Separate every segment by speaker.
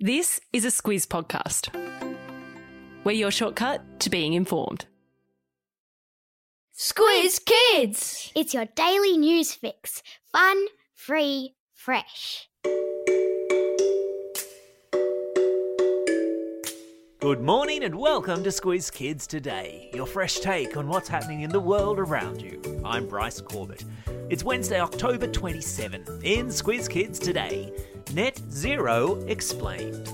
Speaker 1: This is a Squiz podcast. We're your shortcut to being informed.
Speaker 2: Squiz Kids!
Speaker 3: It's your daily news fix. Fun, free, fresh.
Speaker 4: Good morning and welcome to Squiz Kids Today, your fresh take on what's happening in the world around you. I'm Bryce Corbett. It's Wednesday, October 27. In Squeeze Kids Today, Net Zero explained.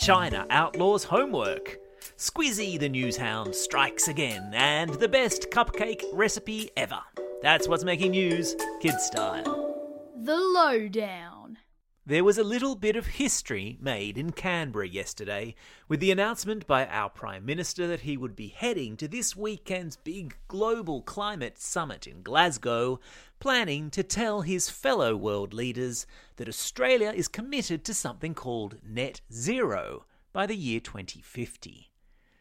Speaker 4: China outlaws homework. Squizzy the news hound strikes again, and the best cupcake recipe ever. That's what's making news, kid style.
Speaker 2: The Lowdown.
Speaker 4: There was a little bit of history made in Canberra yesterday with the announcement by our Prime Minister that he would be heading to this weekend's big global climate summit in Glasgow, planning to tell his fellow world leaders that Australia is committed to something called net zero by the year 2050.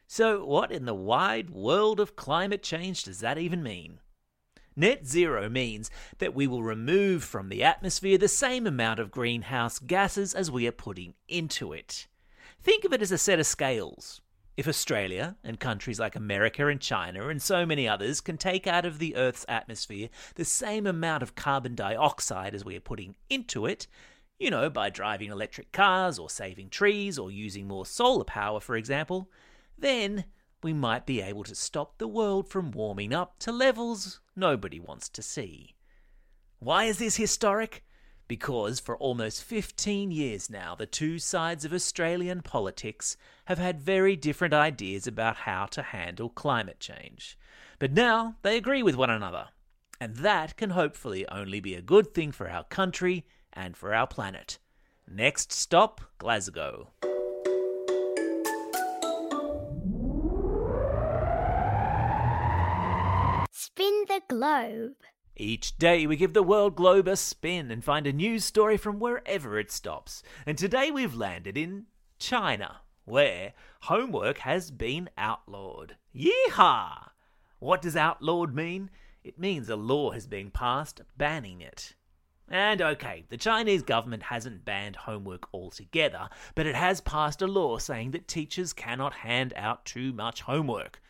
Speaker 4: So, what in the wide world of climate change does that even mean? Net zero means that we will remove from the atmosphere the same amount of greenhouse gases as we are putting into it. Think of it as a set of scales. If Australia and countries like America and China and so many others can take out of the Earth's atmosphere the same amount of carbon dioxide as we are putting into it, you know, by driving electric cars or saving trees or using more solar power, for example, then we might be able to stop the world from warming up to levels nobody wants to see. Why is this historic? Because for almost 15 years now, the two sides of Australian politics have had very different ideas about how to handle climate change. But now they agree with one another. And that can hopefully only be a good thing for our country and for our planet. Next stop, Glasgow.
Speaker 3: Spin the globe.
Speaker 4: Each day we give the world globe a spin and find a news story from wherever it stops. And today we've landed in China, where homework has been outlawed. Yeehaw! What does outlawed mean? It means a law has been passed banning it. And okay, the Chinese government hasn't banned homework altogether, but it has passed a law saying that teachers cannot hand out too much homework.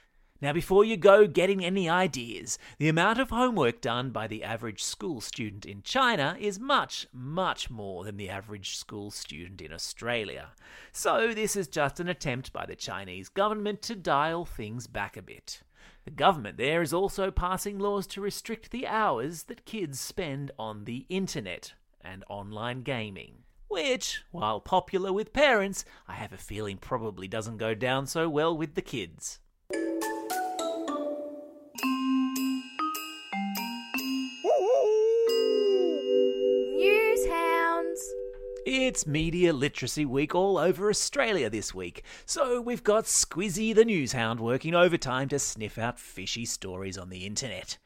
Speaker 4: Now, before you go getting any ideas, the amount of homework done by the average school student in China is much, much more than the average school student in Australia. So, this is just an attempt by the Chinese government to dial things back a bit. The government there is also passing laws to restrict the hours that kids spend on the internet and online gaming. Which, while popular with parents, I have a feeling probably doesn't go down so well with the kids. It's Media Literacy Week all over Australia this week, so we've got Squizzy the News Hound working overtime to sniff out fishy stories on the internet.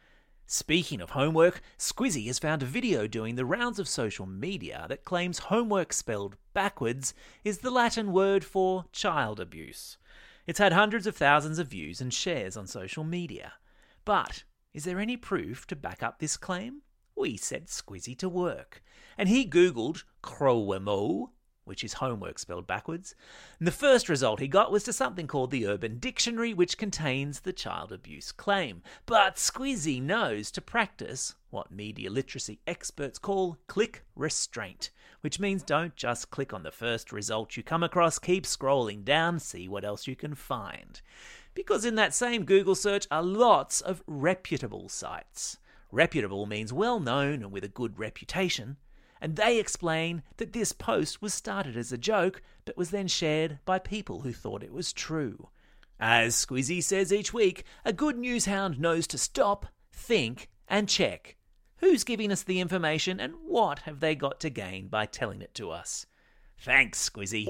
Speaker 4: Speaking of homework, Squizzy has found a video doing the rounds of social media that claims homework spelled backwards is the Latin word for child abuse. It's had hundreds of thousands of views and shares on social media. But is there any proof to back up this claim? We set Squizzy to work, and he googled Krowemoh, which is homework spelled backwards, and the first result he got was to something called the Urban Dictionary, which contains the child abuse claim. But Squizzy knows to practice what media literacy experts call click restraint, which means don't just click on the first result you come across, keep scrolling down, see what else you can find. Because in that same Google search are lots of reputable sites. Reputable means well known and with a good reputation. And they explain that this post was started as a joke, but was then shared by people who thought it was true. As Squizzy says each week, a good news hound knows to stop, think, and check. Who's giving us the information and what have they got to gain by telling it to us? Thanks, Squizzy.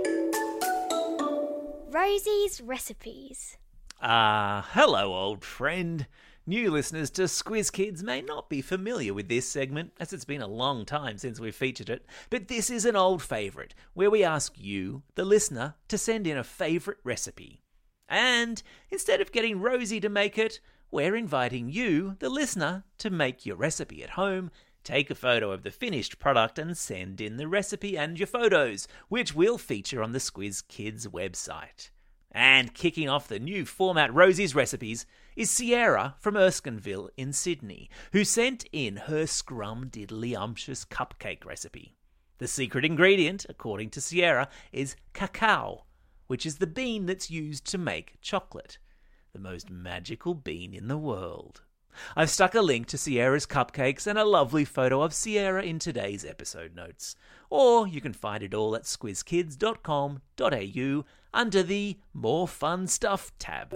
Speaker 3: Rosie's recipes.
Speaker 4: Ah, hello, old friend. New listeners to Squiz Kids may not be familiar with this segment, as it's been a long time since we've featured it, but this is an old favourite, where we ask you, the listener, to send in a favourite recipe. And instead of getting Rosie to make it, we're inviting you, the listener, to make your recipe at home Take a photo of the finished product and send in the recipe and your photos, which will feature on the Squiz Kids website. And kicking off the new format Rosie's recipes is Sierra from Erskineville in Sydney, who sent in her scrum diddly umptious cupcake recipe. The secret ingredient, according to Sierra, is cacao, which is the bean that's used to make chocolate. The most magical bean in the world. I've stuck a link to Sierra's cupcakes and a lovely photo of Sierra in today's episode notes. Or you can find it all at squizkids.com.au under the More Fun Stuff tab.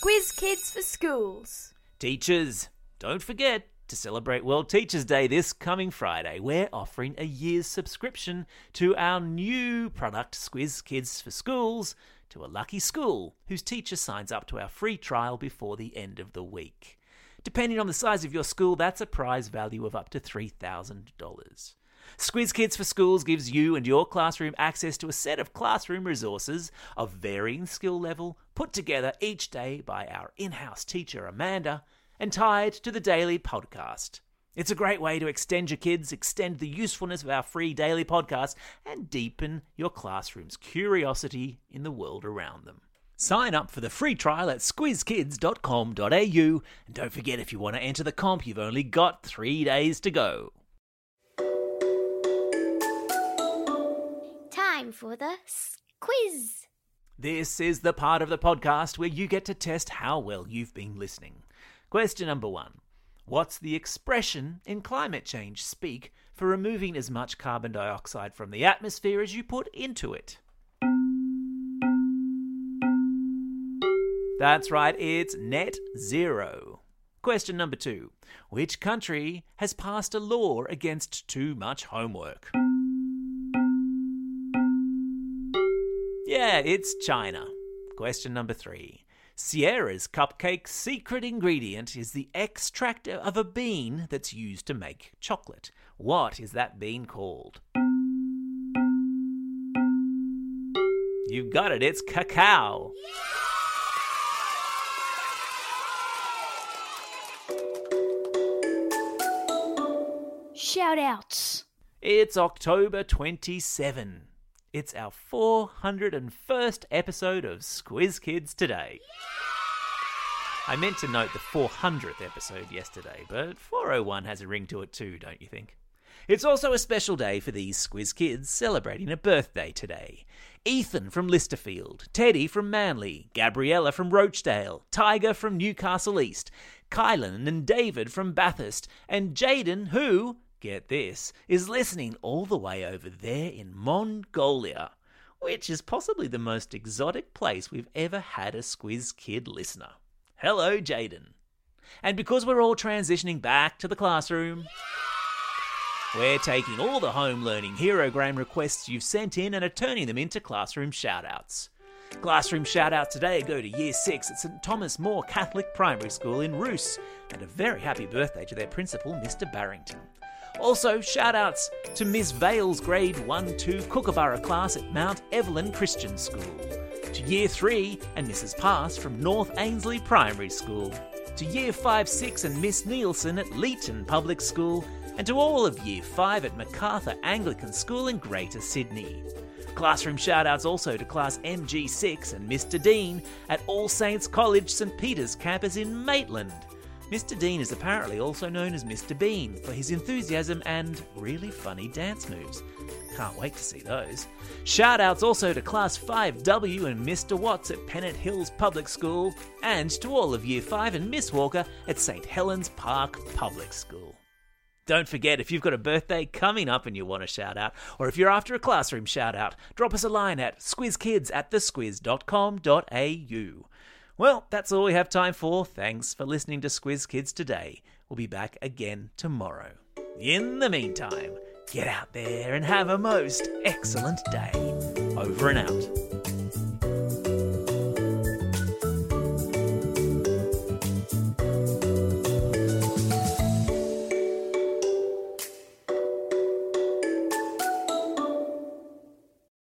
Speaker 2: Squiz Kids for Schools.
Speaker 4: Teachers, don't forget to celebrate World Teachers' Day this coming Friday. We're offering a year's subscription to our new product, Squiz Kids for Schools, to a lucky school whose teacher signs up to our free trial before the end of the week. Depending on the size of your school, that's a prize value of up to $3,000. Squiz Kids for Schools gives you and your classroom access to a set of classroom resources of varying skill level, put together each day by our in house teacher Amanda, and tied to the daily podcast. It's a great way to extend your kids, extend the usefulness of our free daily podcast, and deepen your classroom's curiosity in the world around them. Sign up for the free trial at squizkids.com.au, and don't forget if you want to enter the comp, you've only got three days to go.
Speaker 3: Time for the quiz.
Speaker 4: This is the part of the podcast where you get to test how well you've been listening. Question number one What's the expression in climate change speak for removing as much carbon dioxide from the atmosphere as you put into it? That's right, it's net zero. Question number two Which country has passed a law against too much homework? Yeah, it's China. Question number three. Sierra's cupcake's secret ingredient is the extract of a bean that's used to make chocolate. What is that bean called? You've got it, it's cacao.
Speaker 2: Shout outs.
Speaker 4: It's October 27. It's our 401st episode of Squiz Kids today. I meant to note the 400th episode yesterday, but 401 has a ring to it too, don't you think? It's also a special day for these Squiz Kids celebrating a birthday today. Ethan from Lysterfield, Teddy from Manly, Gabriella from Rochdale, Tiger from Newcastle East, Kylan and David from Bathurst, and Jaden, who, get this, is listening all the way over there in Mongolia, which is possibly the most exotic place we've ever had a Squiz Kid listener. Hello, Jaden. And because we're all transitioning back to the classroom, we're taking all the home learning herogram requests you've sent in and are turning them into classroom shoutouts. Classroom shoutouts today go to Year 6 at St Thomas More Catholic Primary School in Ruse, and a very happy birthday to their principal, Mr Barrington. Also, shoutouts to Ms. Vale's Grade 1 2 Kookaburra class at Mount Evelyn Christian School, to Year 3 and Mrs Pass from North Ainslie Primary School, to Year 5 6 and Miss Nielsen at Leeton Public School, and to all of Year 5 at Macarthur Anglican School in Greater Sydney. Classroom shoutouts also to Class MG6 and Mr. Dean at All Saints College St Peter's campus in Maitland. Mr. Dean is apparently also known as Mr. Bean for his enthusiasm and really funny dance moves. Can't wait to see those. Shoutouts also to Class 5W and Mr. Watts at Pennant Hills Public School, and to all of Year 5 and Miss Walker at St. Helens Park Public School. Don't forget, if you've got a birthday coming up and you want a shout out, or if you're after a classroom shout out, drop us a line at squizkids at thesquiz.com.au. Well, that's all we have time for. Thanks for listening to Squiz Kids today. We'll be back again tomorrow. In the meantime, get out there and have a most excellent day. Over and out.